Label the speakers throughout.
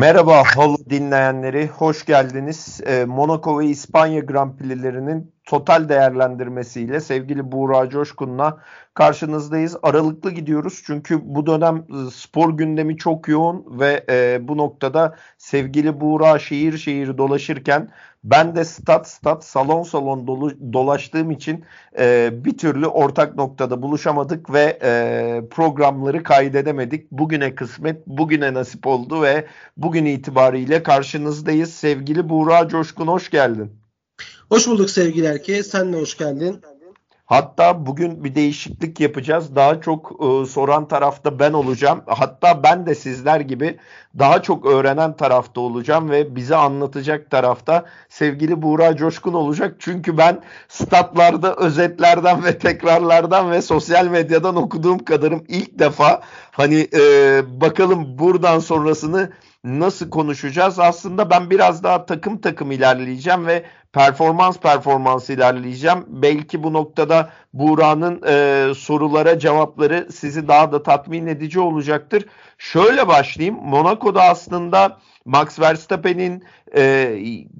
Speaker 1: Merhaba Halı dinleyenleri, hoş geldiniz. E, Monaco ve İspanya Grand Prix'lerinin total değerlendirmesiyle sevgili Buğra Coşkun'la karşınızdayız. Aralıklı gidiyoruz çünkü bu dönem e, spor gündemi çok yoğun ve e, bu noktada sevgili Buğra şehir şehir dolaşırken ben de stat stat salon salon dolu, dolaştığım için e, bir türlü ortak noktada buluşamadık ve e, programları kaydedemedik. Bugüne kısmet, bugüne nasip oldu ve bugün itibariyle karşınızdayız. Sevgili Buğra Coşkun hoş geldin.
Speaker 2: Hoş bulduk sevgili erkeğe. Sen de hoş geldin.
Speaker 1: Hatta bugün bir değişiklik yapacağız. Daha çok e, soran tarafta ben olacağım. Hatta ben de sizler gibi daha çok öğrenen tarafta olacağım ve bize anlatacak tarafta sevgili Buğra Coşkun olacak. Çünkü ben statlarda özetlerden ve tekrarlardan ve sosyal medyadan okuduğum kadarım ilk defa hani e, bakalım buradan sonrasını nasıl konuşacağız? Aslında ben biraz daha takım takım ilerleyeceğim ve performans performans ilerleyeceğim. Belki bu noktada Buğra'nın e, sorulara cevapları sizi daha da tatmin edici olacaktır. Şöyle başlayayım. Monaco'da aslında Max Verstappen'in e,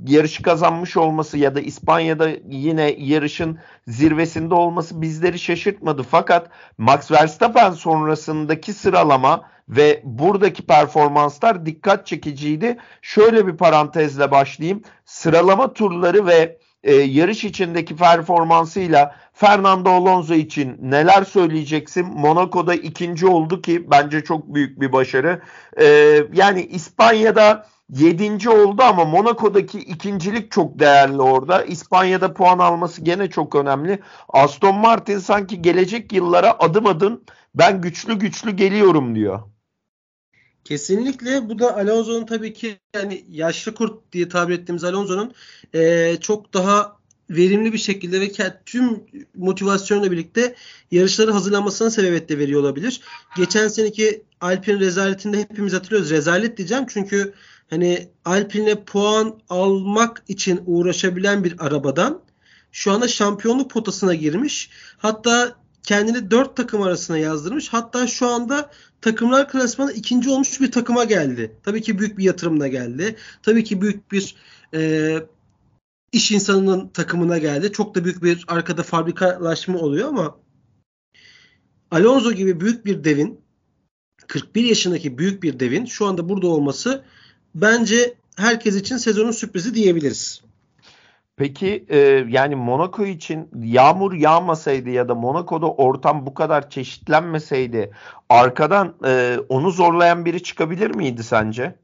Speaker 1: yarışı kazanmış olması ya da İspanya'da yine yarışın zirvesinde olması bizleri şaşırtmadı. Fakat Max Verstappen sonrasındaki sıralama ve buradaki performanslar dikkat çekiciydi. Şöyle bir parantezle başlayayım. Sıralama turları ve e, yarış içindeki performansıyla Fernando Alonso için neler söyleyeceksin? Monaco'da ikinci oldu ki bence çok büyük bir başarı. E, yani İspanya'da yedinci oldu ama Monaco'daki ikincilik çok değerli orada. İspanya'da puan alması gene çok önemli. Aston Martin sanki gelecek yıllara adım adım ben güçlü güçlü geliyorum diyor.
Speaker 2: Kesinlikle bu da Alonso'nun tabii ki yani yaşlı kurt diye tabir ettiğimiz Alonso'nun e, çok daha verimli bir şekilde ve tüm motivasyonla birlikte yarışları hazırlanmasına sebebiyet de veriyor olabilir. Geçen seneki Alpine rezaletinde hepimiz hatırlıyoruz. Rezalet diyeceğim çünkü hani Alpine'e puan almak için uğraşabilen bir arabadan şu anda şampiyonluk potasına girmiş. Hatta kendini dört takım arasına yazdırmış. Hatta şu anda takımlar klasmanı ikinci olmuş bir takıma geldi. Tabii ki büyük bir yatırımla geldi. Tabii ki büyük bir e, iş insanının takımına geldi. Çok da büyük bir arkada fabrikalaşma oluyor ama Alonso gibi büyük bir devin 41 yaşındaki büyük bir devin şu anda burada olması bence herkes için sezonun sürprizi diyebiliriz.
Speaker 1: Peki e, yani Monaco için yağmur yağmasaydı ya da Monaco'da ortam bu kadar çeşitlenmeseydi arkadan e, onu zorlayan biri çıkabilir miydi sence?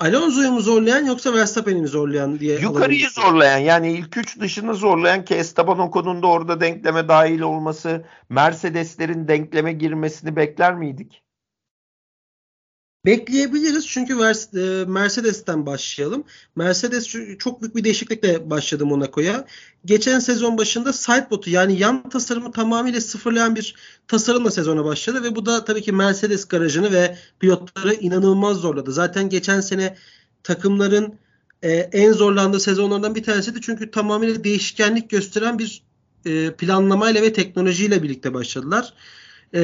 Speaker 2: Alonso'yu mu zorlayan yoksa Verstappen'i mi zorlayan diye
Speaker 1: Yukarıyı zorlayan yani ilk üç dışını zorlayan ki Esteban Ocon'un da orada denkleme dahil olması Mercedeslerin denkleme girmesini bekler miydik?
Speaker 2: Bekleyebiliriz çünkü e, Mercedes'ten başlayalım. Mercedes çok büyük bir değişiklikle başladı Monaco'ya. Geçen sezon başında sidepod'u yani yan tasarımı tamamıyla sıfırlayan bir tasarımla sezona başladı ve bu da tabii ki Mercedes garajını ve pilotları inanılmaz zorladı. Zaten geçen sene takımların e, en zorlandığı sezonlardan bir tanesiydi çünkü tamamıyla değişkenlik gösteren bir e, planlamayla ve teknolojiyle birlikte başladılar. E,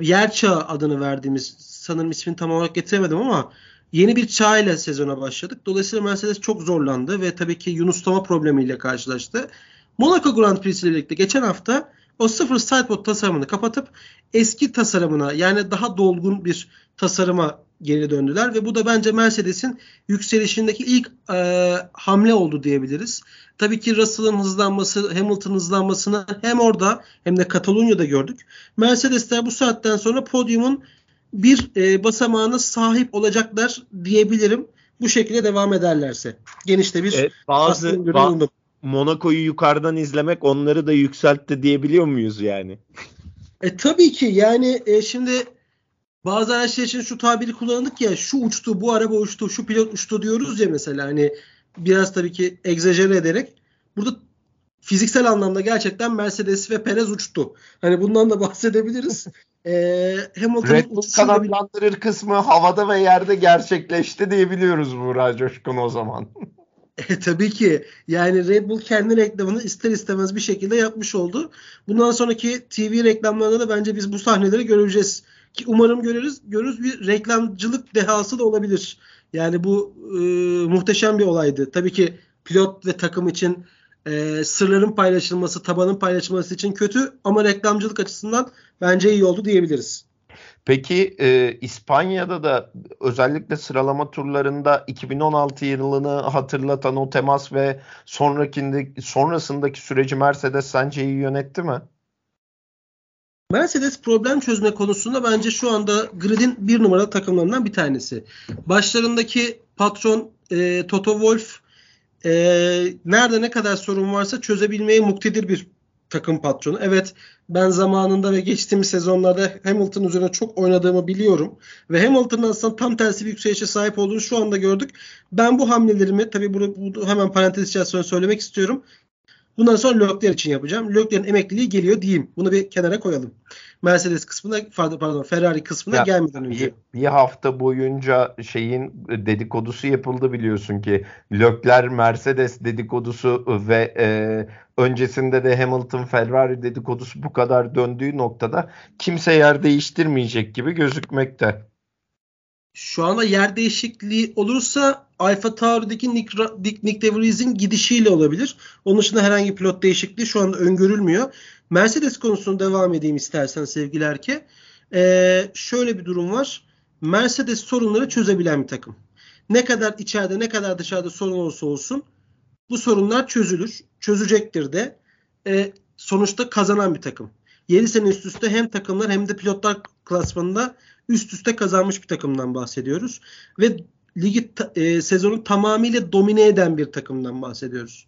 Speaker 2: yer çağı adını verdiğimiz sanırım ismini tam olarak getiremedim ama yeni bir çağ ile sezona başladık. Dolayısıyla Mercedes çok zorlandı ve tabii ki yunuslama problemiyle karşılaştı. Monaco Grand Prix ile birlikte geçen hafta o sıfır sidepod tasarımını kapatıp eski tasarımına yani daha dolgun bir tasarıma geri döndüler ve bu da bence Mercedes'in yükselişindeki ilk e, hamle oldu diyebiliriz. Tabii ki Russell'ın hızlanması, Hamilton'ın hızlanmasını hem orada hem de Katalonya'da gördük. Mercedesler bu saatten sonra podyumun bir e, basamağına sahip olacaklar diyebilirim. Bu şekilde devam ederlerse. Genişte bir
Speaker 1: evet, bazı ba- Monaco'yu yukarıdan izlemek onları da yükseltti diyebiliyor muyuz yani?
Speaker 2: E tabii ki yani e, şimdi bazı araçlar için şu tabiri kullandık ya şu uçtu bu araba uçtu şu pilot uçtu diyoruz ya mesela hani biraz tabii ki egzajere ederek burada fiziksel anlamda gerçekten Mercedes ve Perez uçtu. Hani bundan da bahsedebiliriz.
Speaker 1: Ee, Hamilton'ın Red Bull kanatlandırır bir... kısmı havada ve yerde gerçekleşti diyebiliyoruz Buğra Coşkun o zaman.
Speaker 2: E, tabii ki. Yani Red Bull kendi reklamını ister istemez bir şekilde yapmış oldu. Bundan sonraki TV reklamlarında da bence biz bu sahneleri göreceğiz Ki umarım görürüz. Görürüz bir reklamcılık dehası da olabilir. Yani bu e, muhteşem bir olaydı. Tabii ki pilot ve takım için e, sırların paylaşılması, tabanın paylaşılması için kötü ama reklamcılık açısından bence iyi oldu diyebiliriz.
Speaker 1: Peki e, İspanya'da da özellikle sıralama turlarında 2016 yılını hatırlatan o temas ve sonrakinde sonrasındaki süreci Mercedes sence iyi yönetti mi?
Speaker 2: Mercedes problem çözme konusunda bence şu anda gridin bir numaralı takımlarından bir tanesi. Başlarındaki patron e, Toto Wolff e, nerede ne kadar sorun varsa çözebilmeye muktedir bir takım patronu. Evet ben zamanında ve geçtiğimiz sezonlarda Hamilton üzerine çok oynadığımı biliyorum. Ve Hamilton'ın aslında tam tersi bir yükselişe sahip olduğunu şu anda gördük. Ben bu hamlelerimi tabii bunu, bunu hemen parantez içerisinde söylemek istiyorum. Bundan sonra Leclerc için yapacağım. Leclerc'in emekliliği geliyor diyeyim. Bunu bir kenara koyalım. Mercedes kısmına pardon Ferrari kısmına ya, gelmeden önce.
Speaker 1: Bir, bir hafta boyunca şeyin dedikodusu yapıldı biliyorsun ki Leclerc Mercedes dedikodusu ve e, öncesinde de Hamilton Ferrari dedikodusu bu kadar döndüğü noktada kimse yer değiştirmeyecek gibi gözükmekte.
Speaker 2: Şu anda yer değişikliği olursa Alfa Tauri'deki Nick, Nick, Nick De Vries'in gidişiyle olabilir. Onun dışında herhangi pilot değişikliği şu anda öngörülmüyor. Mercedes konusunu devam edeyim istersen sevgili Erke. Ee, şöyle bir durum var. Mercedes sorunları çözebilen bir takım. Ne kadar içeride ne kadar dışarıda sorun olursa olsun bu sorunlar çözülür. Çözecektir de. Ee, sonuçta kazanan bir takım. 7 sene üst üste hem takımlar hem de pilotlar klasmanında üst üste kazanmış bir takımdan bahsediyoruz. Ve ligi e, sezonu tamamıyla domine eden bir takımdan bahsediyoruz.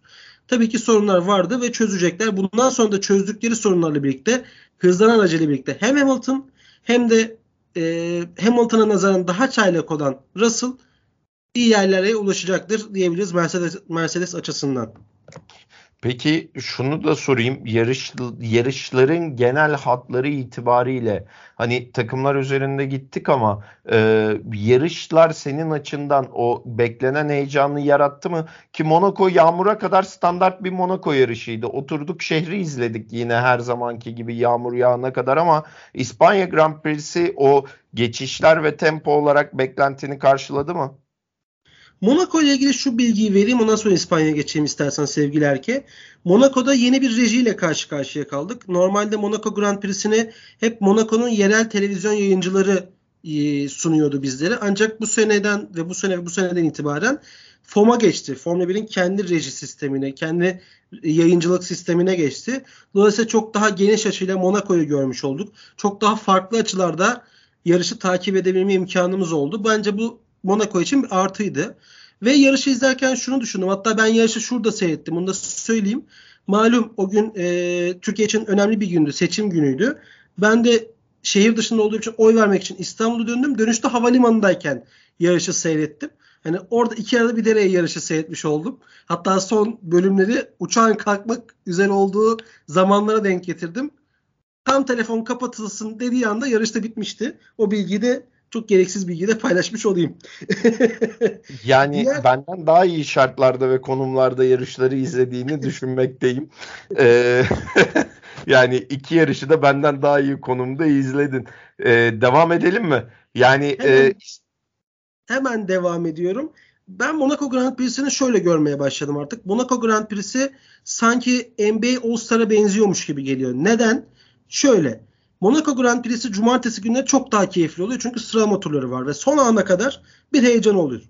Speaker 2: Tabii ki sorunlar vardı ve çözecekler. Bundan sonra da çözdükleri sorunlarla birlikte hızlanan acele birlikte hem Hamilton hem de e, Hamilton'a nazaran daha çaylak olan Russell iyi yerlere ulaşacaktır diyebiliriz Mercedes, Mercedes açısından.
Speaker 1: Peki şunu da sorayım. Yarış yarışların genel hatları itibariyle hani takımlar üzerinde gittik ama e, yarışlar senin açından o beklenen heyecanı yarattı mı? Ki Monaco yağmura kadar standart bir Monaco yarışıydı. Oturduk şehri izledik yine her zamanki gibi yağmur yağana kadar ama İspanya Grand Prix'si o geçişler ve tempo olarak beklentini karşıladı mı?
Speaker 2: Monaco ile ilgili şu bilgiyi vereyim ondan sonra İspanya'ya geçeyim istersen sevgili Erke. Monaco'da yeni bir rejiyle karşı karşıya kaldık. Normalde Monaco Grand Prix'sini hep Monaco'nun yerel televizyon yayıncıları e, sunuyordu bizlere. Ancak bu seneden ve bu sene bu seneden itibaren FOM'a geçti. Formula 1'in kendi reji sistemine, kendi yayıncılık sistemine geçti. Dolayısıyla çok daha geniş açıyla Monaco'yu görmüş olduk. Çok daha farklı açılarda yarışı takip edebilme imkanımız oldu. Bence bu Monaco için bir artıydı. Ve yarışı izlerken şunu düşündüm. Hatta ben yarışı şurada seyrettim. Bunu da söyleyeyim. Malum o gün e, Türkiye için önemli bir gündü. Seçim günüydü. Ben de şehir dışında olduğum için oy vermek için İstanbul'a döndüm. Dönüşte havalimanındayken yarışı seyrettim. Hani orada iki arada bir dereye yarışı seyretmiş oldum. Hatta son bölümleri uçağın kalkmak üzere olduğu zamanlara denk getirdim. Tam telefon kapatılsın dediği anda yarışta bitmişti. O bilgiyi de çok gereksiz bilgi de paylaşmış olayım.
Speaker 1: yani Diğer... benden daha iyi şartlarda ve konumlarda yarışları izlediğini düşünmekteyim. Ee, yani iki yarışı da benden daha iyi konumda izledin. Ee, devam edelim mi? Yani
Speaker 2: hemen, e... hemen devam ediyorum. Ben Monaco Grand Prix'sini şöyle görmeye başladım artık. Monaco Grand Prix'si sanki NBA All-Star'a benziyormuş gibi geliyor. Neden? Şöyle. Monaco Grand Prix'si cumartesi günleri çok daha keyifli oluyor. Çünkü sıralama turları var ve son ana kadar bir heyecan oluyor.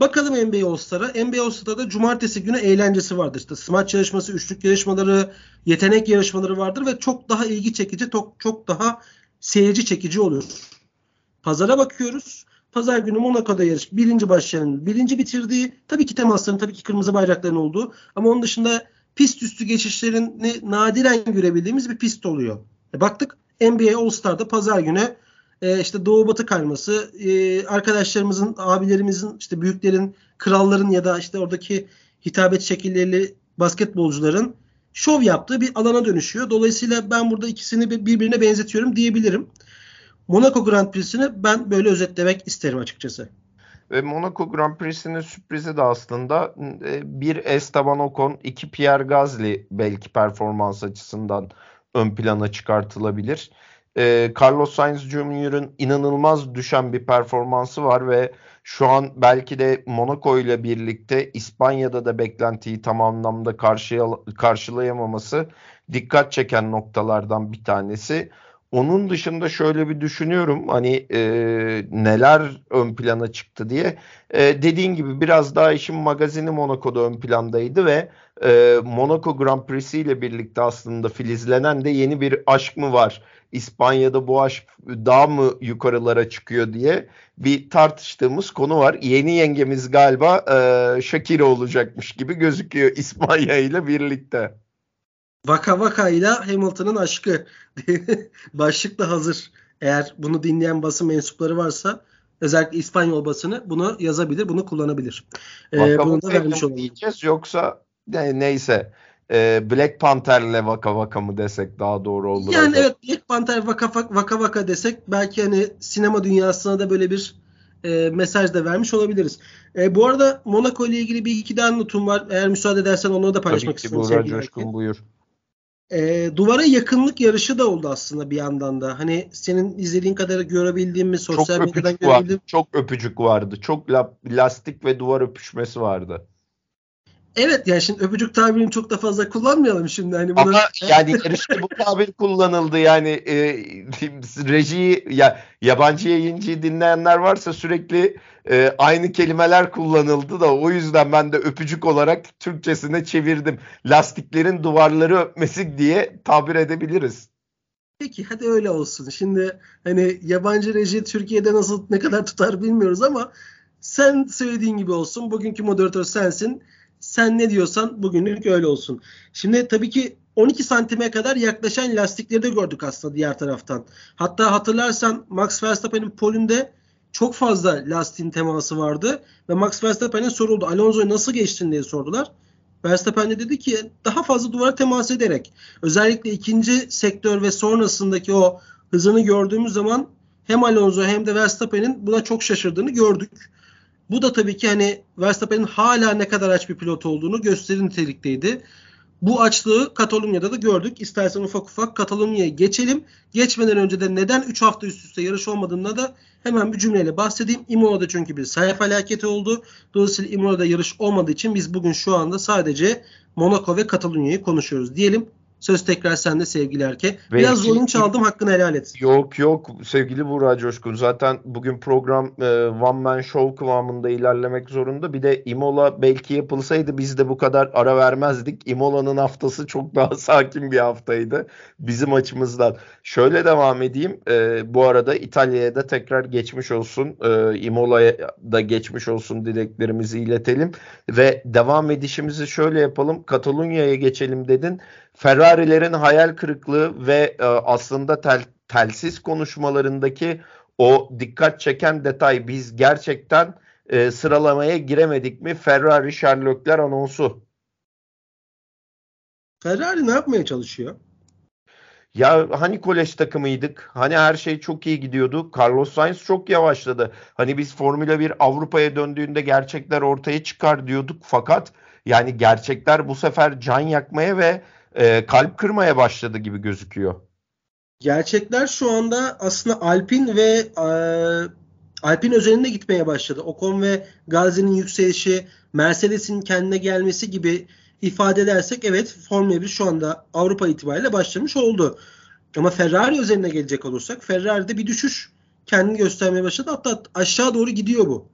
Speaker 2: Bakalım NBA All-Star'a. NBA All-Star'da cumartesi günü eğlencesi vardır. İşte smaç yarışması, üçlük yarışmaları, yetenek yarışmaları vardır ve çok daha ilgi çekici, çok, çok daha seyirci çekici oluyor. Pazara bakıyoruz. Pazar günü Monaco'da yarış. Birinci başlayan, birinci bitirdiği, tabii ki temasların, tabii ki kırmızı bayrakların olduğu ama onun dışında pist üstü geçişlerini nadiren görebildiğimiz bir pist oluyor. E baktık NBA All Star'da pazar günü e, işte Doğu Batı kayması e, arkadaşlarımızın, abilerimizin, işte büyüklerin, kralların ya da işte oradaki hitabet şekilleriyle basketbolcuların şov yaptığı bir alana dönüşüyor. Dolayısıyla ben burada ikisini birbirine benzetiyorum diyebilirim. Monaco Grand Prix'sini ben böyle özetlemek isterim açıkçası.
Speaker 1: Ve Monaco Grand Prix'sinin sürprizi de aslında e, bir Esteban Ocon, iki Pierre Gasly belki performans açısından ön plana çıkartılabilir. e, Carlos Sainz Jr.'ın inanılmaz düşen bir performansı var ve şu an belki de Monaco ile birlikte İspanya'da da beklentiyi tam anlamda karşıya, karşılayamaması dikkat çeken noktalardan bir tanesi. Onun dışında şöyle bir düşünüyorum hani e, neler ön plana çıktı diye. E, dediğin gibi biraz daha işin magazini Monaco'da ön plandaydı ve e, Monaco Grand Prix'si ile birlikte aslında filizlenen de yeni bir aşk mı var? İspanya'da bu aşk daha mı yukarılara çıkıyor diye bir tartıştığımız konu var. Yeni yengemiz galiba e, Shakira olacakmış gibi gözüküyor İspanya ile birlikte.
Speaker 2: Vaka Vaka ile Hamilton'ın aşkı başlık da hazır. Eğer bunu dinleyen basın mensupları varsa özellikle İspanyol basını bunu yazabilir, bunu kullanabilir.
Speaker 1: Ee, Vaka bunu da vermiş olalım. diyeceğiz yoksa ne, neyse e, Black Panther'le Vaka Vaka mı desek daha doğru olur.
Speaker 2: Yani acaba? evet Black Panther Vaka Vaka Vaka desek belki hani sinema dünyasına da böyle bir e, mesaj da vermiş olabiliriz. E, bu arada Monaco ile ilgili bir iki daha notum var. Eğer müsaade edersen onları da paylaşmak
Speaker 1: istiyorum. Tabii ki Buğra Coşkun buyur.
Speaker 2: E, duvara yakınlık yarışı da oldu aslında bir yandan da. Hani senin izlediğin kadar görebildiğim mi sosyal çok medyadan görebildiğim.
Speaker 1: Çok öpücük vardı. Çok la, lastik ve duvar öpüşmesi vardı.
Speaker 2: Evet yani şimdi öpücük tabirini çok da fazla kullanmayalım şimdi. Hani buna...
Speaker 1: Ama yani yarışta bu tabir kullanıldı yani e, rejiyi ya yabancı yayıncıyı dinleyenler varsa sürekli e, aynı kelimeler kullanıldı da o yüzden ben de öpücük olarak Türkçesine çevirdim. Lastiklerin duvarları öpmesi diye tabir edebiliriz.
Speaker 2: Peki hadi öyle olsun. Şimdi hani yabancı reji Türkiye'de nasıl ne kadar tutar bilmiyoruz ama sen söylediğin gibi olsun. Bugünkü moderatör sensin. Sen ne diyorsan bugünlük öyle olsun. Şimdi tabii ki 12 santime kadar yaklaşan lastikleri de gördük aslında diğer taraftan. Hatta hatırlarsan Max Verstappen'in polünde çok fazla lastiğin teması vardı ve Max Verstappen'e soruldu. Alonso'yu nasıl geçtin diye sordular. Verstappen de dedi ki daha fazla duvara temas ederek özellikle ikinci sektör ve sonrasındaki o hızını gördüğümüz zaman hem Alonso hem de Verstappen'in buna çok şaşırdığını gördük. Bu da tabii ki hani Verstappen'in hala ne kadar aç bir pilot olduğunu gösterir nitelikteydi. Bu açlığı Katalonya'da da gördük. İstersen ufak ufak Katalonya'ya geçelim. Geçmeden önce de neden 3 hafta üst üste yarış olmadığında da hemen bir cümleyle bahsedeyim. Imola'da çünkü bir sahaya felaketi oldu. Dolayısıyla Imola'da yarış olmadığı için biz bugün şu anda sadece Monaco ve Katalonya'yı konuşuyoruz diyelim. Söz tekrar sende sevgili Erke. Biraz zorun çaldım hakkını helal et.
Speaker 1: Yok yok sevgili Buğra Coşkun. Zaten bugün program e, one man show kıvamında ilerlemek zorunda. Bir de Imola belki yapılsaydı biz de bu kadar ara vermezdik. Imola'nın haftası çok daha sakin bir haftaydı bizim açımızdan. Şöyle devam edeyim. E, bu arada İtalya'ya da tekrar geçmiş olsun. E, Imola'ya da geçmiş olsun dileklerimizi iletelim. Ve devam edişimizi şöyle yapalım. Katalonya'ya geçelim dedin. Ferrari'lerin hayal kırıklığı ve e, aslında tel, telsiz konuşmalarındaki o dikkat çeken detay biz gerçekten e, sıralamaya giremedik mi? Ferrari Sherlockler anonsu.
Speaker 2: Ferrari ne yapmaya çalışıyor?
Speaker 1: Ya hani kolej takımıydık? Hani her şey çok iyi gidiyordu? Carlos Sainz çok yavaşladı. Hani biz Formula 1 Avrupa'ya döndüğünde gerçekler ortaya çıkar diyorduk. Fakat yani gerçekler bu sefer can yakmaya ve e, kalp kırmaya başladı gibi gözüküyor.
Speaker 2: Gerçekler şu anda aslında Alpin ve e, Alpin özelinde gitmeye başladı. Ocon ve Gazi'nin yükselişi, Mercedes'in kendine gelmesi gibi ifade edersek evet Formula 1 şu anda Avrupa itibariyle başlamış oldu. Ama Ferrari özeline gelecek olursak Ferrari'de bir düşüş kendini göstermeye başladı. Hatta aşağı doğru gidiyor bu.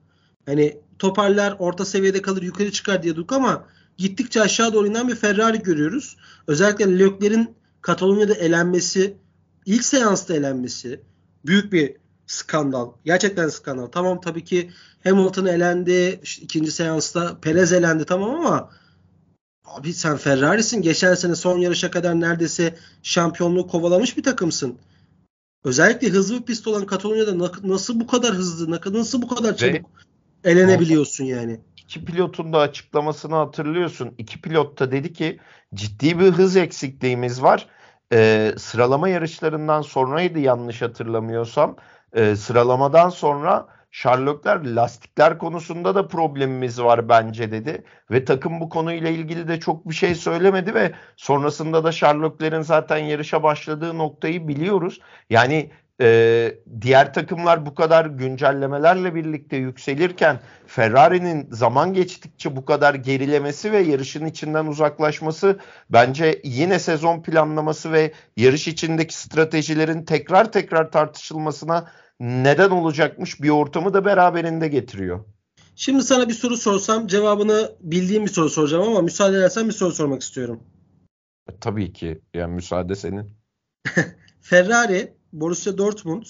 Speaker 2: Hani toparlar orta seviyede kalır yukarı çıkar diyorduk ama gittikçe aşağı doğru inen bir Ferrari görüyoruz. Özellikle Leclerc'in Katalonya'da elenmesi, ilk seansta elenmesi büyük bir skandal. Gerçekten skandal. Tamam tabii ki Hamilton elendi. İşte ikinci seansta Perez elendi tamam ama abi sen Ferrari'sin. Geçen sene son yarışa kadar neredeyse şampiyonluğu kovalamış bir takımsın. Özellikle hızlı bir pist olan Katalonya'da nasıl bu kadar hızlı, nasıl bu kadar çabuk Ve, elenebiliyorsun yani
Speaker 1: iki pilotun da açıklamasını hatırlıyorsun. İki pilot da dedi ki ciddi bir hız eksikliğimiz var. Ee, sıralama yarışlarından sonraydı yanlış hatırlamıyorsam. Ee, sıralamadan sonra Sherlockler lastikler konusunda da problemimiz var bence dedi. Ve takım bu konuyla ilgili de çok bir şey söylemedi ve sonrasında da Sherlocklerin zaten yarışa başladığı noktayı biliyoruz. Yani e, diğer takımlar bu kadar güncellemelerle birlikte yükselirken Ferrari'nin zaman geçtikçe bu kadar gerilemesi ve yarışın içinden uzaklaşması bence yine sezon planlaması ve yarış içindeki stratejilerin tekrar tekrar tartışılmasına neden olacakmış bir ortamı da beraberinde getiriyor.
Speaker 2: Şimdi sana bir soru sorsam cevabını bildiğim bir soru soracağım ama müsaade edersen bir soru sormak istiyorum.
Speaker 1: Tabii ki. Yani müsaade senin.
Speaker 2: Ferrari Borussia Dortmund,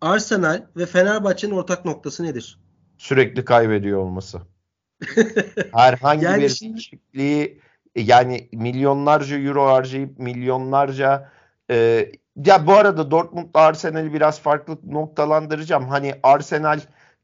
Speaker 2: Arsenal ve Fenerbahçe'nin ortak noktası nedir?
Speaker 1: Sürekli kaybediyor olması. Herhangi yani bir değişikliği yani milyonlarca euro harcayıp milyonlarca e, ya bu arada Dortmund'la Arsenal'i biraz farklı noktalandıracağım. Hani Arsenal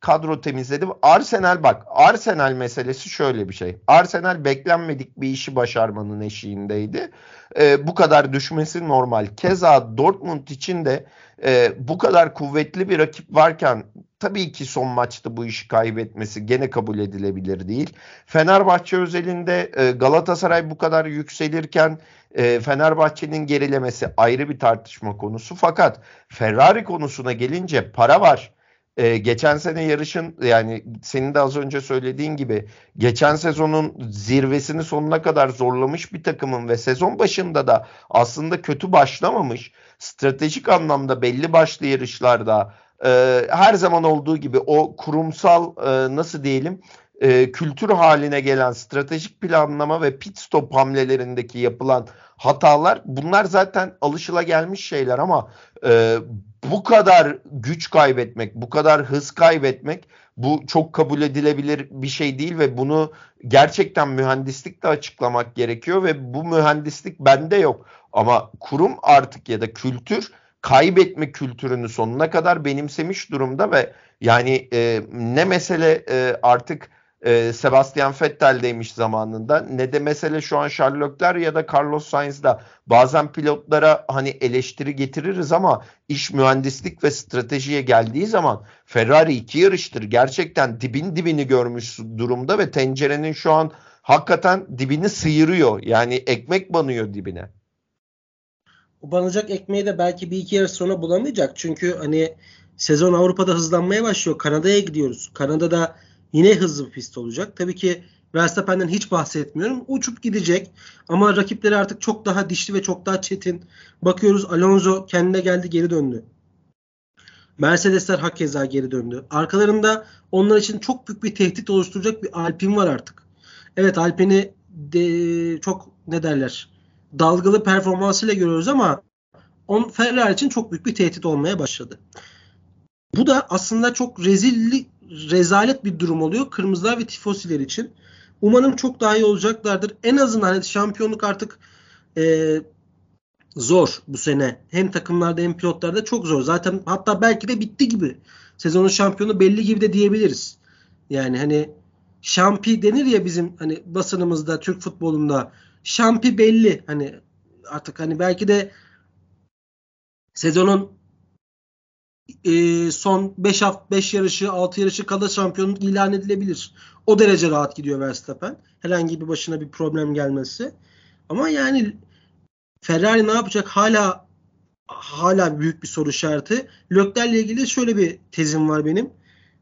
Speaker 1: kadro temizledi. Arsenal bak Arsenal meselesi şöyle bir şey. Arsenal beklenmedik bir işi başarmanın eşiğindeydi. E, bu kadar düşmesi normal. Keza Dortmund için de e, bu kadar kuvvetli bir rakip varken tabii ki son maçta bu işi kaybetmesi gene kabul edilebilir değil. Fenerbahçe özelinde e, Galatasaray bu kadar yükselirken e, Fenerbahçe'nin gerilemesi ayrı bir tartışma konusu. Fakat Ferrari konusuna gelince para var e, geçen sene yarışın yani senin de az önce söylediğin gibi geçen sezonun zirvesini sonuna kadar zorlamış bir takımın ve sezon başında da aslında kötü başlamamış stratejik anlamda belli başlı yarışlarda e, her zaman olduğu gibi o kurumsal e, nasıl diyelim e, kültür haline gelen stratejik planlama ve pit stop hamlelerindeki yapılan hatalar bunlar zaten alışıla gelmiş şeyler ama e, bu kadar güç kaybetmek, bu kadar hız kaybetmek bu çok kabul edilebilir bir şey değil ve bunu gerçekten mühendislikle açıklamak gerekiyor ve bu mühendislik bende yok. Ama kurum artık ya da kültür kaybetme kültürünü sonuna kadar benimsemiş durumda ve yani e, ne mesele e, artık e, Sebastian Vettel'deymiş zamanında. Ne de mesele şu an Sherlockler ya da Carlos Sainz'da. Bazen pilotlara hani eleştiri getiririz ama iş mühendislik ve stratejiye geldiği zaman Ferrari iki yarıştır. Gerçekten dibin dibini görmüş durumda ve tencerenin şu an hakikaten dibini sıyırıyor. Yani ekmek banıyor dibine.
Speaker 2: O banacak ekmeği de belki bir iki yarış sonra bulamayacak. Çünkü hani sezon Avrupa'da hızlanmaya başlıyor. Kanada'ya gidiyoruz. Kanada'da Yine hızlı bir pist olacak. Tabii ki Verstappen'den hiç bahsetmiyorum. Uçup gidecek. Ama rakipleri artık çok daha dişli ve çok daha çetin. Bakıyoruz Alonso kendine geldi geri döndü. Mercedesler hakeza geri döndü. Arkalarında onlar için çok büyük bir tehdit oluşturacak bir Alpine var artık. Evet Alpine'i de çok ne derler dalgalı performansıyla görüyoruz ama on Ferrari için çok büyük bir tehdit olmaya başladı. Bu da aslında çok rezillik rezalet bir durum oluyor kırmızılar ve tifosiler için. Umarım çok daha iyi olacaklardır. En azından hani şampiyonluk artık e, zor bu sene. Hem takımlarda hem pilotlarda çok zor. Zaten hatta belki de bitti gibi. Sezonun şampiyonu belli gibi de diyebiliriz. Yani hani şampi denir ya bizim hani basınımızda Türk futbolunda şampi belli. Hani artık hani belki de sezonun e, son 5 hafta 5 yarışı 6 yarışı kala şampiyonluk ilan edilebilir. O derece rahat gidiyor Verstappen. Herhangi bir başına bir problem gelmesi. Ama yani Ferrari ne yapacak hala hala büyük bir soru işareti. Lökler'le ilgili şöyle bir tezim var benim.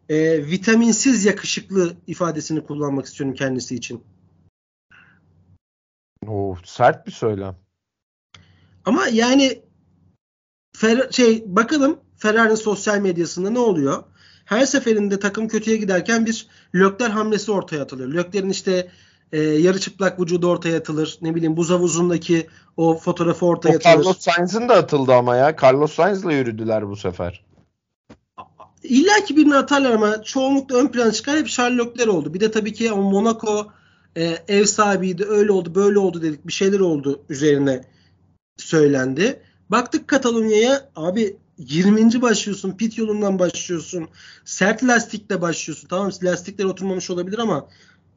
Speaker 2: E, vitaminsiz yakışıklı ifadesini kullanmak istiyorum kendisi için.
Speaker 1: O sert bir söylem.
Speaker 2: Ama yani Fer şey bakalım Ferrari'nin sosyal medyasında ne oluyor? Her seferinde takım kötüye giderken bir Lökler hamlesi ortaya atılıyor. Lökler'in işte e, yarı çıplak vücudu ortaya atılır. Ne bileyim buz havuzundaki o fotoğrafı ortaya o atılır.
Speaker 1: Carlos Sainz'ın da atıldı ama ya. Carlos Sainz'la yürüdüler bu sefer.
Speaker 2: İlla ki birini atarlar ama çoğunlukla ön plana çıkan hep Sherlockler oldu. Bir de tabii ki Monaco e, ev sahibiydi. Öyle oldu böyle oldu dedik. Bir şeyler oldu üzerine söylendi. Baktık Katalonya'ya abi 20. başlıyorsun. Pit yolundan başlıyorsun. Sert lastikle başlıyorsun. Tamam lastikler oturmamış olabilir ama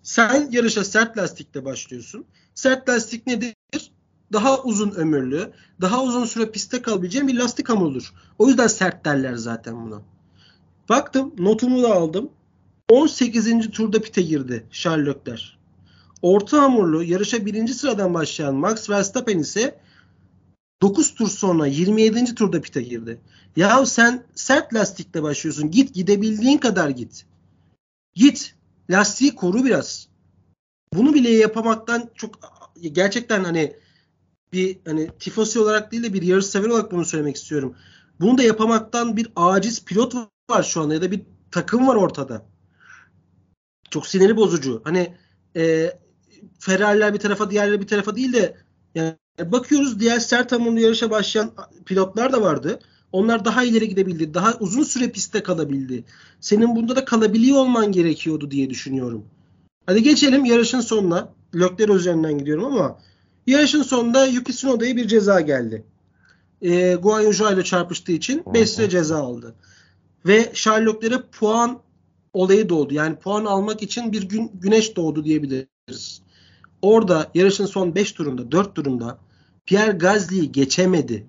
Speaker 2: sen yarışa sert lastikle başlıyorsun. Sert lastik nedir? Daha uzun ömürlü, daha uzun süre pistte kalabileceğin bir lastik hamurudur. O yüzden sert derler zaten buna. Baktım notumu da aldım. 18. turda pite girdi Charles Leclerc. Orta hamurlu yarışa birinci sıradan başlayan Max Verstappen ise 9 tur sonra 27. turda pite girdi. Yahu sen sert lastikle başlıyorsun. Git gidebildiğin kadar git. Git. Lastiği koru biraz. Bunu bile yapamaktan çok gerçekten hani bir hani tifosi olarak değil de bir yarış sever olarak bunu söylemek istiyorum. Bunu da yapamaktan bir aciz pilot var şu anda ya da bir takım var ortada. Çok siniri bozucu. Hani e, Ferrari'ler bir tarafa diğerleri bir tarafa değil de yani bakıyoruz diğer sert hamurlu yarışa başlayan pilotlar da vardı. Onlar daha ileri gidebildi. Daha uzun süre pistte kalabildi. Senin bunda da kalabiliyor olman gerekiyordu diye düşünüyorum. Hadi geçelim yarışın sonuna. Lökler üzerinden gidiyorum ama yarışın sonunda Yuki Tsunoda'ya bir ceza geldi. E, Guan ile çarpıştığı için 5 süre ceza aldı. Ve Sherlock'lere puan olayı doğdu. Yani puan almak için bir gün güneş doğdu diyebiliriz. Orada yarışın son 5 turunda, 4 turunda Pierre Gasly'yi geçemedi.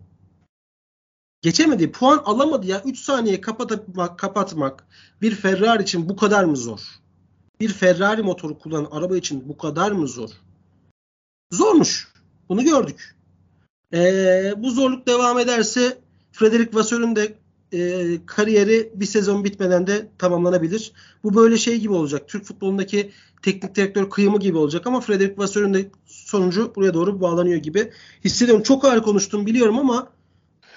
Speaker 2: Geçemedi. Puan alamadı ya. 3 saniye kapatmak, kapatmak bir Ferrari için bu kadar mı zor? Bir Ferrari motoru kullanan araba için bu kadar mı zor? Zormuş. Bunu gördük. Ee, bu zorluk devam ederse Frederick Vasseur'un de e, kariyeri bir sezon bitmeden de tamamlanabilir. Bu böyle şey gibi olacak. Türk futbolundaki teknik direktör kıyımı gibi olacak ama Frederick Vasseur'un de sonucu buraya doğru bağlanıyor gibi hissediyorum. Çok ağır konuştum biliyorum ama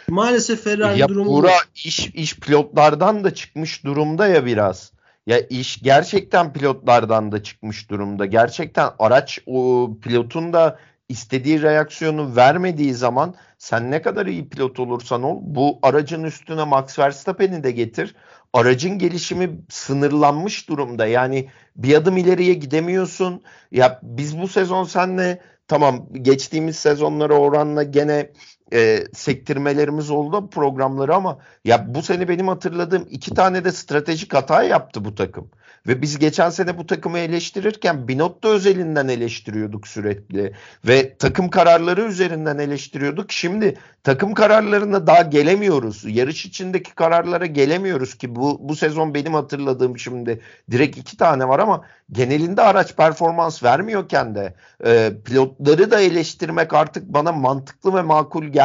Speaker 2: maalesef Ferrari
Speaker 1: ya
Speaker 2: durumu
Speaker 1: Bura iş, iş pilotlardan da çıkmış durumda ya biraz. Ya iş gerçekten pilotlardan da çıkmış durumda. Gerçekten araç o pilotun da istediği reaksiyonu vermediği zaman sen ne kadar iyi pilot olursan ol bu aracın üstüne Max Verstappen'i de getir. Aracın gelişimi sınırlanmış durumda. Yani bir adım ileriye gidemiyorsun. Ya biz bu sezon senle tamam geçtiğimiz sezonlara oranla gene e, sektirmelerimiz oldu programları ama ya bu sene benim hatırladığım iki tane de stratejik hata yaptı bu takım. Ve biz geçen sene bu takımı eleştirirken Binotto özelinden eleştiriyorduk sürekli. Ve takım kararları üzerinden eleştiriyorduk. Şimdi takım kararlarına daha gelemiyoruz. Yarış içindeki kararlara gelemiyoruz ki bu, bu sezon benim hatırladığım şimdi direkt iki tane var ama genelinde araç performans vermiyorken de e, pilotları da eleştirmek artık bana mantıklı ve makul gelmiyor.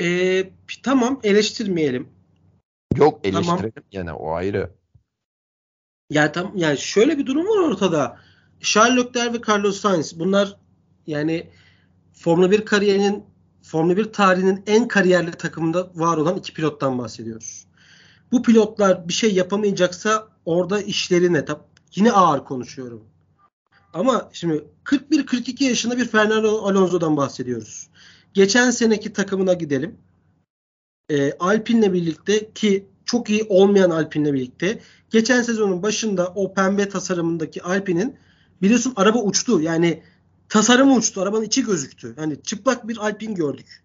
Speaker 2: Ee, tamam eleştirmeyelim.
Speaker 1: Yok eleştirelim tamam. yine o ayrı.
Speaker 2: Yani tam yani şöyle bir durum var ortada. Charles Leclerc ve Carlos Sainz bunlar yani Formula 1 kariyerinin Formula 1 tarihinin en kariyerli takımında var olan iki pilottan bahsediyoruz. Bu pilotlar bir şey yapamayacaksa orada işleri ne? Yine ağır konuşuyorum. Ama şimdi 41-42 yaşında bir Fernando Alonso'dan bahsediyoruz. Geçen seneki takımına gidelim e, Alpine'le birlikte ki çok iyi olmayan Alpine'le birlikte geçen sezonun başında o pembe tasarımındaki Alpine'in biliyorsun araba uçtu. Yani tasarımı uçtu. Arabanın içi gözüktü. Yani çıplak bir Alpine gördük.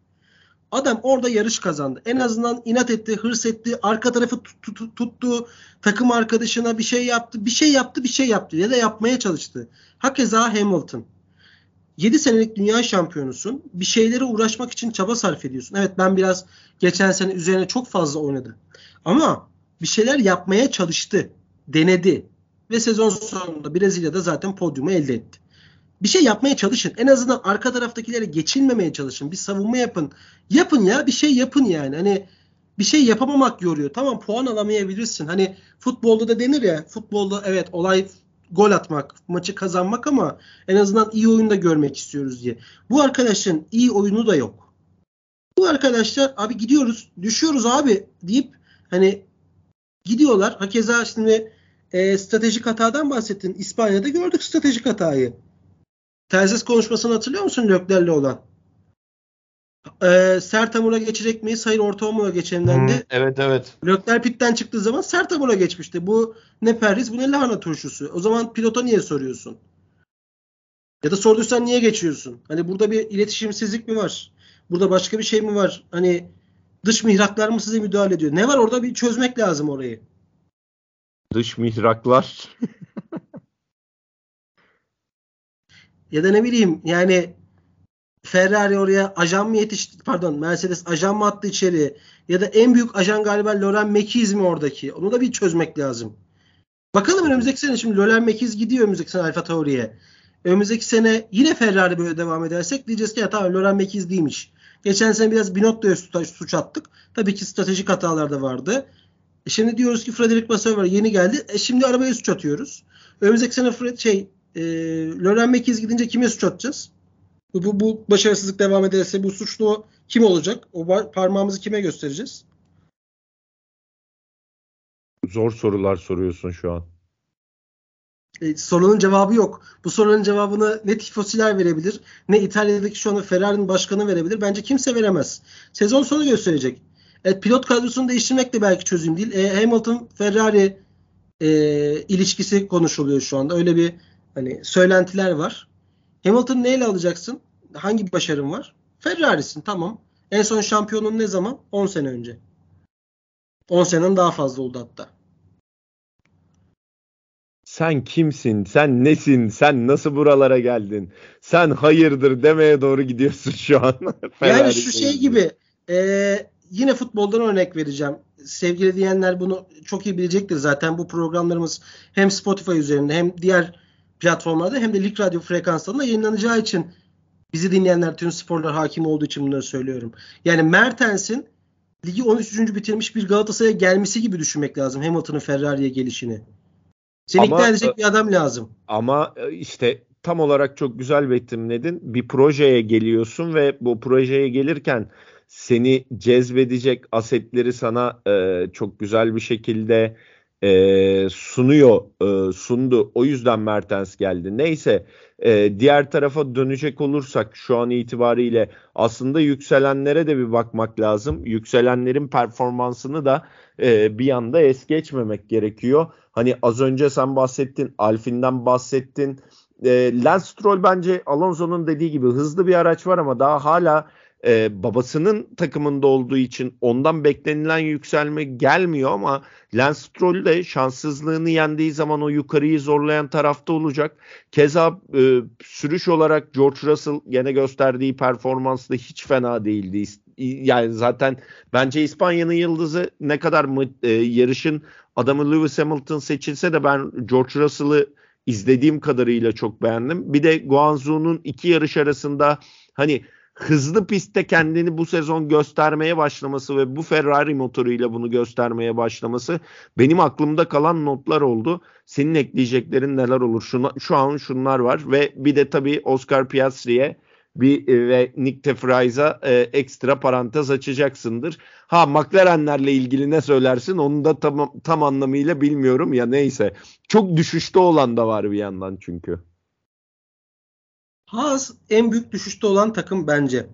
Speaker 2: Adam orada yarış kazandı. En azından inat etti, hırs etti, arka tarafı tuttu, tuttu, takım arkadaşına bir şey yaptı, bir şey yaptı, bir şey yaptı ya da yapmaya çalıştı. Hakeza Hamilton. 7 senelik dünya şampiyonusun. Bir şeylere uğraşmak için çaba sarf ediyorsun. Evet ben biraz geçen sene üzerine çok fazla oynadım. Ama bir şeyler yapmaya çalıştı. Denedi. Ve sezon sonunda Brezilya'da zaten podyumu elde etti. Bir şey yapmaya çalışın. En azından arka taraftakilere geçilmemeye çalışın. Bir savunma yapın. Yapın ya bir şey yapın yani. Hani bir şey yapamamak yoruyor. Tamam puan alamayabilirsin. Hani futbolda da denir ya. Futbolda evet olay gol atmak, maçı kazanmak ama en azından iyi oyunu da görmek istiyoruz diye. Bu arkadaşların iyi oyunu da yok. Bu arkadaşlar abi gidiyoruz, düşüyoruz abi deyip hani gidiyorlar. Hakeza şimdi e, stratejik hatadan bahsettin. İspanya'da gördük stratejik hatayı. Telsiz konuşmasını hatırlıyor musun Lökler'le olan? e, sert hamura geçecek miyiz? Hayır orta hamura geçelim dendi. Hmm,
Speaker 1: evet evet.
Speaker 2: Lökler pitten çıktığı zaman sert hamura geçmişti. Bu ne perhiz bu ne lahana turşusu. O zaman pilota niye soruyorsun? Ya da sorduysan niye geçiyorsun? Hani burada bir iletişimsizlik mi var? Burada başka bir şey mi var? Hani dış mihraklar mı size müdahale ediyor? Ne var orada bir çözmek lazım orayı.
Speaker 1: Dış mihraklar.
Speaker 2: ya da ne bileyim yani Ferrari oraya ajan mı yetişti pardon Mercedes ajan mı attı içeri ya da en büyük ajan galiba Loren Mekiz mi oradaki? Onu da bir çözmek lazım. Bakalım önümüzdeki sene şimdi Loren Mekiz gidiyor önümüzdeki sene Alfa Tauri'ye. Önümüzdeki sene yine Ferrari böyle devam edersek diyeceğiz ki ya tamam Loren Mekiz değilmiş. Geçen sene biraz Binotto'ya suç attık. Tabii ki stratejik hatalar da vardı. E şimdi diyoruz ki Frederick Vasseur yeni geldi. E şimdi arabaya suç atıyoruz. Önümüzdeki sene Fred, şey e, Loren Mekiz gidince kime suç atacağız? Bu, bu, bu başarısızlık devam ederse bu suçlu kim olacak? O parmağımızı kime göstereceğiz?
Speaker 1: Zor sorular soruyorsun şu an.
Speaker 2: E, sorunun cevabı yok. Bu sorunun cevabını ne tifosiler verebilir, ne İtalya'daki şu anda Ferrari'nin başkanı verebilir. Bence kimse veremez. Sezon sonu gösterecek. Evet, pilot kadrosunu değiştirmek de belki çözüm değil. E, Hamilton Ferrari e, ilişkisi konuşuluyor şu anda. Öyle bir hani söylentiler var. Hamilton neyle alacaksın? Hangi başarın var? Ferrari'sin tamam. En son şampiyonun ne zaman? 10 sene önce. 10 senenin daha fazla oldu hatta.
Speaker 1: Sen kimsin? Sen nesin? Sen nasıl buralara geldin? Sen hayırdır demeye doğru gidiyorsun şu an.
Speaker 2: yani şu şey gibi e, yine futboldan örnek vereceğim. Sevgili diyenler bunu çok iyi bilecektir zaten. Bu programlarımız hem Spotify üzerinde hem diğer platformlarda hem de Lig Radyo frekanslarında yayınlanacağı için bizi dinleyenler tüm sporlar hakim olduğu için bunları söylüyorum. Yani Mertens'in ligi 13. bitirmiş bir Galatasaray'a gelmesi gibi düşünmek lazım Hamilton'ın Ferrari'ye gelişini. Seni ama, ikna edecek bir adam lazım.
Speaker 1: Ama e, işte tam olarak çok güzel betimledin. Bir projeye geliyorsun ve bu projeye gelirken seni cezbedecek asetleri sana e, çok güzel bir şekilde e, sunuyor, e, sundu. O yüzden Mertens geldi. Neyse e, diğer tarafa dönecek olursak şu an itibariyle aslında yükselenlere de bir bakmak lazım. Yükselenlerin performansını da e, bir yanda es geçmemek gerekiyor. Hani az önce sen bahsettin, Alfin'den bahsettin. E, Lance Stroll bence Alonso'nun dediği gibi hızlı bir araç var ama daha hala e, babasının takımında olduğu için ondan beklenilen yükselme gelmiyor ama Lance Stroll de şanssızlığını yendiği zaman o yukarıyı zorlayan tarafta olacak. Keza e, sürüş olarak George Russell gene gösterdiği performans da hiç fena değildi. Yani zaten bence İspanya'nın yıldızı ne kadar mı e, yarışın adamı Lewis Hamilton seçilse de ben George Russell'ı izlediğim kadarıyla çok beğendim. Bir de Guangzhou'nun iki yarış arasında hani hızlı pistte kendini bu sezon göstermeye başlaması ve bu Ferrari motoruyla bunu göstermeye başlaması benim aklımda kalan notlar oldu. Senin ekleyeceklerin neler olur? Şuna, şu an şunlar var ve bir de tabii Oscar Piastri'ye bir e, ve Nick de e, ekstra parantez açacaksındır. Ha McLaren'lerle ilgili ne söylersin onu da tam, tam anlamıyla bilmiyorum ya neyse. Çok düşüşte olan da var bir yandan çünkü.
Speaker 2: Haas en büyük düşüşte olan takım bence.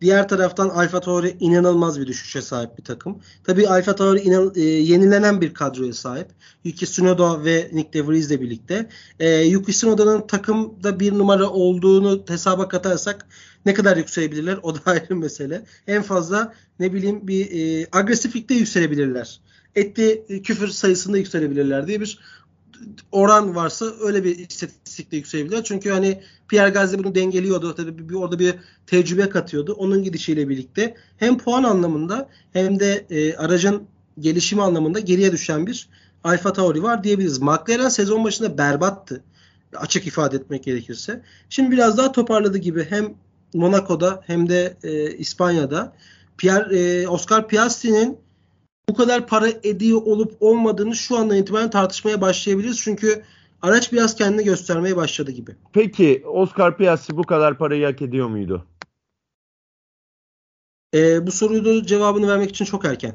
Speaker 2: Diğer taraftan Alfa Tauri inanılmaz bir düşüşe sahip bir takım. Tabii Alfa Tauri inan, e, yenilenen bir kadroya sahip. Yuki Tsunoda ve Nick De ile birlikte. E, Yuki Tsunoda'nın takımda bir numara olduğunu hesaba katarsak ne kadar yükselebilirler o da ayrı mesele. En fazla ne bileyim bir e, agresiflikte yükselebilirler. Etli küfür sayısında yükselebilirler diye bir oran varsa öyle bir istatistikle yükselebilir. Çünkü hani Pierre Gasly bunu dengeliyordu. Tabii bir, orada bir tecrübe katıyordu. Onun gidişiyle birlikte hem puan anlamında hem de e, aracın gelişimi anlamında geriye düşen bir Alfa Tauri var diyebiliriz. McLaren sezon başında berbattı. Açık ifade etmek gerekirse. Şimdi biraz daha toparladı gibi hem Monaco'da hem de e, İspanya'da. Pierre, e, Oscar Piastri'nin bu kadar para ediyor olup olmadığını şu andan itibaren tartışmaya başlayabiliriz. Çünkü araç biraz kendini göstermeye başladı gibi.
Speaker 1: Peki Oscar Piastri bu kadar parayı hak ediyor muydu?
Speaker 2: Ee, bu soruyu cevabını vermek için çok erken.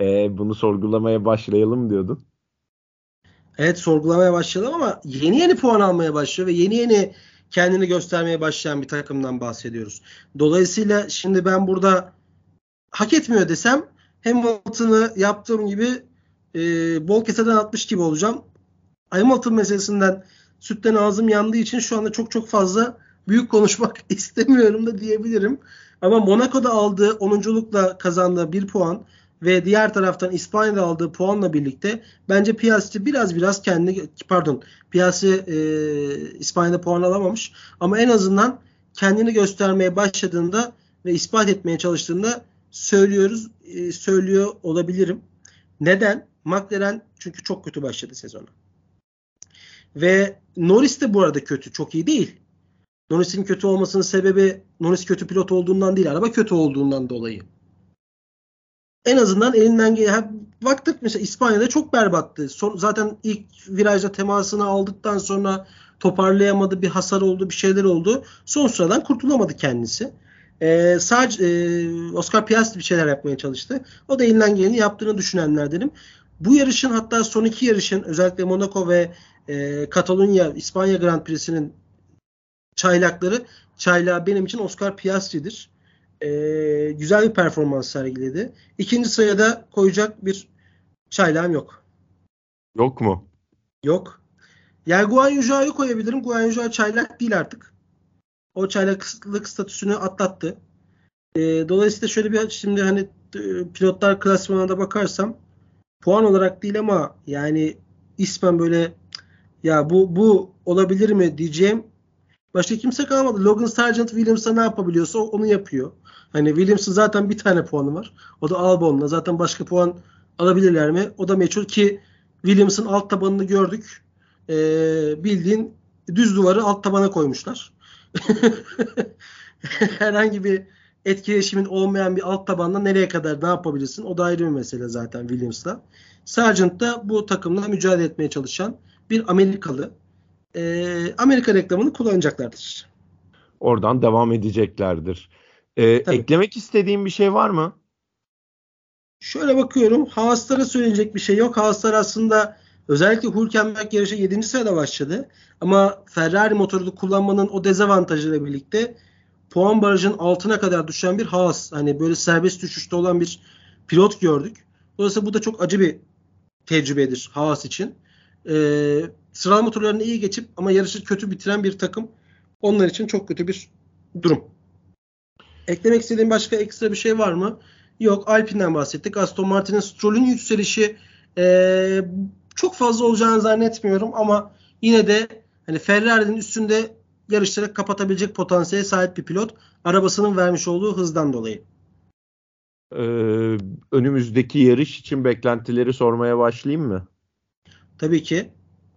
Speaker 1: Ee, bunu sorgulamaya başlayalım diyordun.
Speaker 2: Evet sorgulamaya başlayalım ama yeni yeni puan almaya başlıyor ve yeni yeni kendini göstermeye başlayan bir takımdan bahsediyoruz. Dolayısıyla şimdi ben burada hak etmiyor desem Hamilton'ı yaptığım gibi e, bol keseden atmış gibi olacağım. Hamilton meselesinden sütten ağzım yandığı için şu anda çok çok fazla büyük konuşmak istemiyorum da diyebilirim. Ama Monaco'da aldığı 10.lukla kazandığı bir puan ve diğer taraftan İspanya'da aldığı puanla birlikte bence Piastri biraz biraz kendi pardon Piastri e, İspanya'da puan alamamış ama en azından kendini göstermeye başladığında ve ispat etmeye çalıştığında söylüyoruz e, söylüyor olabilirim. Neden? McLaren çünkü çok kötü başladı sezona. Ve Norris de bu arada kötü. Çok iyi değil. Norris'in kötü olmasının sebebi Norris kötü pilot olduğundan değil. Araba kötü olduğundan dolayı. En azından elinden gelen baktık mesela İspanya'da çok berbattı. Son, zaten ilk virajda temasını aldıktan sonra toparlayamadı. Bir hasar oldu, bir şeyler oldu. Son sıradan kurtulamadı kendisi. Ee, sadece e, Oscar Piastri bir şeyler yapmaya çalıştı. O da elinden geleni yaptığını düşünenlerdenim. Bu yarışın hatta son iki yarışın özellikle Monaco ve e, Katalunya İspanya Grand Prix'sinin çaylakları çaylağı benim için Oscar Piastri'dir. E, güzel bir performans sergiledi. İkinci sırada koyacak bir çaylağım yok.
Speaker 1: Yok mu?
Speaker 2: Yok. Yani Guan Yujao'yu koyabilirim. Guan Yujao çaylak değil artık. O çaylaklık statüsünü atlattı. E, dolayısıyla şöyle bir şimdi hani e, pilotlar klasmanına bakarsam puan olarak değil ama yani ismen böyle ya bu bu olabilir mi diyeceğim başka kimse kalmadı. Logan Sargent Williams'a ne yapabiliyorsa onu yapıyor. Hani Williams'ın zaten bir tane puanı var. O da Albon'la. Zaten başka puan alabilirler mi? O da meçhul ki Williams'ın alt tabanını gördük. Ee, bildiğin düz duvarı alt tabana koymuşlar. Herhangi bir etkileşimin olmayan bir alt tabanda nereye kadar ne yapabilirsin? O da ayrı bir mesele zaten Williams'la. Sargent da bu takımla mücadele etmeye çalışan bir Amerikalı. E, Amerika reklamını kullanacaklardır.
Speaker 1: Oradan devam edeceklerdir. E, eklemek istediğim bir şey var mı?
Speaker 2: Şöyle bakıyorum. Haaslara söyleyecek bir şey yok. Haaslar aslında özellikle Hülkenberg yarışa 7. sırada başladı. Ama Ferrari motoru kullanmanın o dezavantajıyla birlikte puan barajının altına kadar düşen bir Haas. Hani böyle serbest düşüşte olan bir pilot gördük. Dolayısıyla bu da çok acı bir tecrübedir Haas için. Ee, sıralama turlarını iyi geçip ama yarışı kötü bitiren bir takım onlar için çok kötü bir durum. Eklemek istediğim başka ekstra bir şey var mı? Yok. Alpine'den bahsettik. Aston Martin'in Stroll'ün yükselişi ee, çok fazla olacağını zannetmiyorum ama yine de hani Ferrari'nin üstünde yarışları kapatabilecek potansiyele sahip bir pilot. Arabasının vermiş olduğu hızdan dolayı.
Speaker 1: Ee, önümüzdeki yarış için beklentileri sormaya başlayayım mı?
Speaker 2: Tabii ki.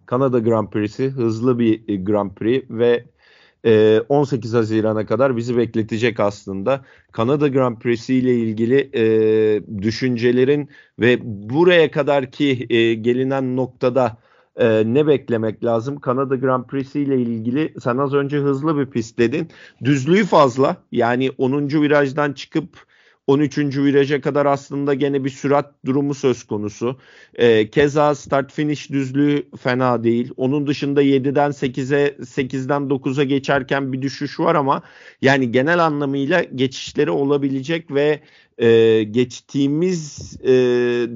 Speaker 1: Kanada Grand Prix'si hızlı bir Grand Prix ve 18 e, Haziran'a kadar bizi bekletecek aslında. Kanada Grand Prix'si ile ilgili e, düşüncelerin ve buraya kadarki e, gelinen noktada e, ne beklemek lazım? Kanada Grand Prix'si ile ilgili sen az önce hızlı bir pist dedin. Düzlüğü fazla yani 10. virajdan çıkıp 13. viraja kadar aslında gene bir sürat durumu söz konusu. E, keza start finish düzlüğü fena değil. Onun dışında 7'den 8'e 8'den 9'a geçerken bir düşüş var ama yani genel anlamıyla geçişleri olabilecek ve e, geçtiğimiz e,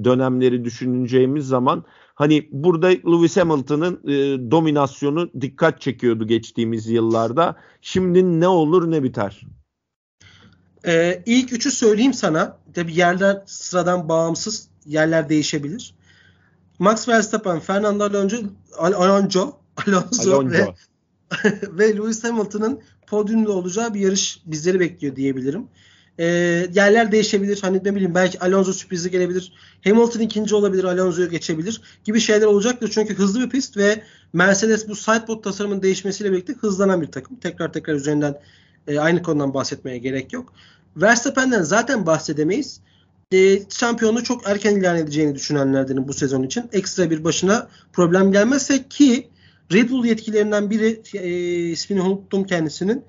Speaker 1: dönemleri düşüneceğimiz zaman hani burada Lewis Hamilton'ın e, dominasyonu dikkat çekiyordu geçtiğimiz yıllarda. Şimdi ne olur ne biter?
Speaker 2: Ee, ilk üçü söyleyeyim sana. Tabi yerler sıradan bağımsız. Yerler değişebilir. Max Verstappen, Fernando Alonso, Al Alonso, Alonso, Alonso. ve, ve Lewis Hamilton'ın podyumda olacağı bir yarış bizleri bekliyor diyebilirim. E, yerler değişebilir. Hani ne bileyim belki Alonso sürprizi gelebilir. Hamilton ikinci olabilir. Alonso'yu geçebilir gibi şeyler olacaktır. Çünkü hızlı bir pist ve Mercedes bu sidepod tasarımının değişmesiyle birlikte hızlanan bir takım. Tekrar tekrar üzerinden e, aynı konudan bahsetmeye gerek yok. Verstappen'den zaten bahsedemeyiz. E, şampiyonu çok erken ilan edeceğini düşünenlerdenim bu sezon için. Ekstra bir başına problem gelmezse ki Red Bull yetkililerinden biri e, ismini unuttum kendisinin.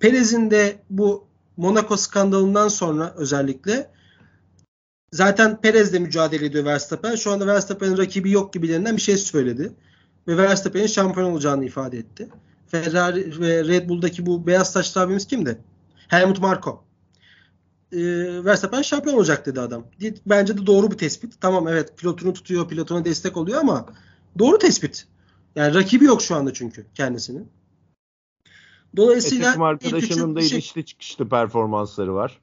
Speaker 2: Perez'in de bu Monaco skandalından sonra özellikle zaten Perez de mücadele ediyor Verstappen. Şu anda Verstappen'in rakibi yok gibilerinden bir şey söyledi. Ve Verstappen'in şampiyon olacağını ifade etti. Ferrari ve Red Bull'daki bu beyaz saçlı abimiz kimdi? Helmut Marko. Ee, Verstappen şampiyon olacak dedi adam. Bence de doğru bir tespit. Tamam evet pilotunu tutuyor, pilotuna destek oluyor ama doğru tespit. Yani rakibi yok şu anda çünkü kendisinin.
Speaker 1: Dolayısıyla e, arkadaşının da inişli çıkışlı performansları var.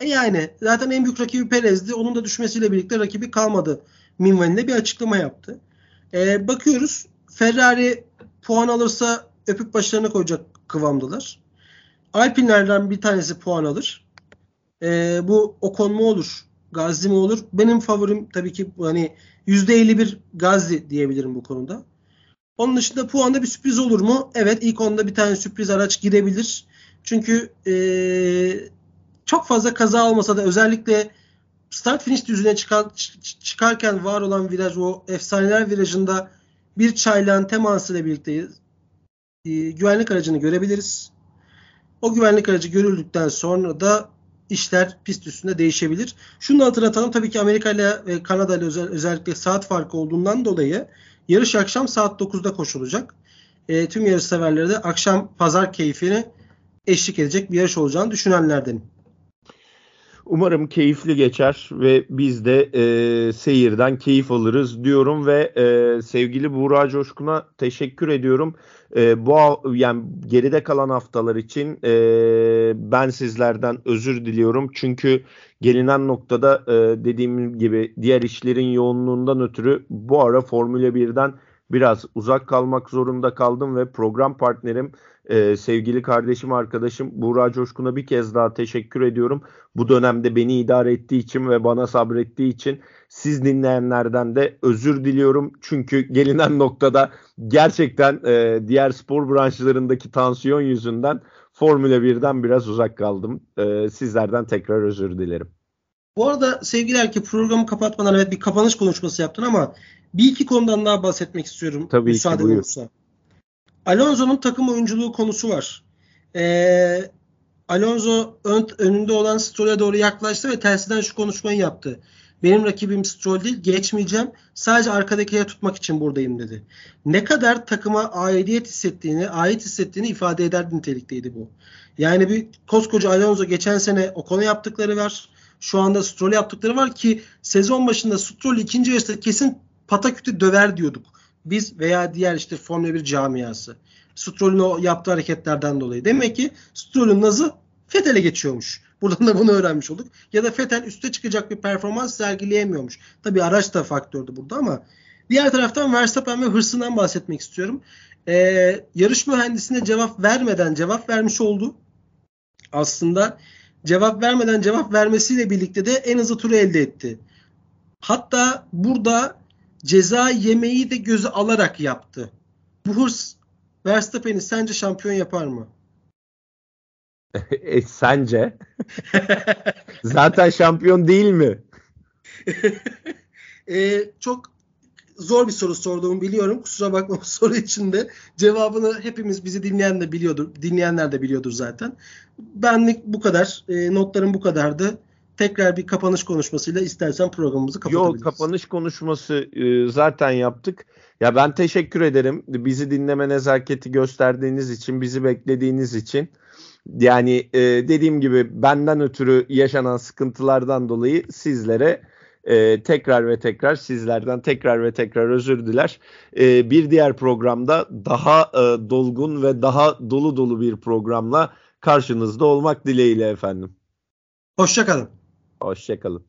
Speaker 2: E yani zaten en büyük rakibi Perez'di. Onun da düşmesiyle birlikte rakibi kalmadı. Minvalinde bir açıklama yaptı. E, bakıyoruz Ferrari puan alırsa öpüp başlarına koyacak kıvamdalar. Alpinlerden bir tanesi puan alır. E, bu Ocon mu olur? Gazli mi olur? Benim favorim tabii ki hani %51 Gazli diyebilirim bu konuda. Onun dışında puanda bir sürpriz olur mu? Evet ilk onda bir tane sürpriz araç girebilir. Çünkü ee, çok fazla kaza olmasa da özellikle start finish düzüne çıkar, çıkarken var olan viraj o efsaneler virajında bir çaylağın temasıyla birlikte e, güvenlik aracını görebiliriz. O güvenlik aracı görüldükten sonra da işler pist üstünde değişebilir. Şunu da hatırlatalım tabii ki Amerika ile ve Kanada ile özel, özellikle saat farkı olduğundan dolayı yarış akşam saat 9'da koşulacak. E, tüm yarış severleri de akşam pazar keyfini eşlik edecek bir yarış olacağını düşünenlerdenim.
Speaker 1: Umarım keyifli geçer ve biz de e, seyirden keyif alırız diyorum ve e, sevgili Buğra Coşkun'a teşekkür ediyorum. E, bu yani geride kalan haftalar için e, ben sizlerden özür diliyorum çünkü gelinen noktada e, dediğim gibi diğer işlerin yoğunluğundan ötürü bu ara Formula 1'den biraz uzak kalmak zorunda kaldım ve program partnerim ee, sevgili kardeşim arkadaşım Buğra Coşkun'a bir kez daha teşekkür ediyorum. Bu dönemde beni idare ettiği için ve bana sabrettiği için siz dinleyenlerden de özür diliyorum. Çünkü gelinen noktada gerçekten e, diğer spor branşlarındaki tansiyon yüzünden Formula 1'den biraz uzak kaldım. E, sizlerden tekrar özür dilerim.
Speaker 2: Bu arada sevgili erkek programı kapatmadan evet bir kapanış konuşması yaptın ama bir iki konudan daha bahsetmek istiyorum.
Speaker 1: Tabii müsaade ki buyur. olursa.
Speaker 2: Alonso'nun takım oyunculuğu konusu var. Ee, Alonso ön, önünde olan Stroll'e doğru yaklaştı ve tersiden şu konuşmayı yaptı. Benim rakibim Stroll değil geçmeyeceğim. Sadece arkadakileri tutmak için buradayım dedi. Ne kadar takıma aidiyet hissettiğini, ait hissettiğini ifade eder nitelikteydi bu. Yani bir koskoca Alonso geçen sene o konu yaptıkları var. Şu anda Stroll yaptıkları var ki sezon başında Stroll ikinci yarışta kesin patakütü döver diyorduk. Biz veya diğer işte Formula 1 camiası. Stroll'ün o yaptığı hareketlerden dolayı. Demek ki Stroll'ün nazı Fethel'e geçiyormuş. Buradan da bunu öğrenmiş olduk. Ya da Fethel üste çıkacak bir performans sergileyemiyormuş. Tabi araç da faktördü burada ama diğer taraftan Verstappen ve hırsından bahsetmek istiyorum. Ee, yarış mühendisine cevap vermeden cevap vermiş oldu. Aslında cevap vermeden cevap vermesiyle birlikte de en hızlı turu elde etti. Hatta burada ceza yemeği de göze alarak yaptı. Bu hırs Verstappen'i sence şampiyon yapar mı?
Speaker 1: e, sence? Zaten şampiyon değil mi?
Speaker 2: e, çok zor bir soru sorduğumu biliyorum. Kusura bakma bu soru için de cevabını hepimiz bizi dinleyen de biliyordur. Dinleyenler de biliyordur zaten. Benlik bu kadar. E, notlarım bu kadardı tekrar bir kapanış konuşmasıyla istersen programımızı kapatabiliriz.
Speaker 1: Yok kapanış konuşması e, zaten yaptık. Ya ben teşekkür ederim. Bizi dinleme nezaketi gösterdiğiniz için, bizi beklediğiniz için. Yani e, dediğim gibi benden ötürü yaşanan sıkıntılardan dolayı sizlere e, tekrar ve tekrar sizlerden tekrar ve tekrar özür diler. E, bir diğer programda daha e, dolgun ve daha dolu dolu bir programla karşınızda olmak dileğiyle efendim.
Speaker 2: Hoşçakalın.
Speaker 1: Hoşçakalın.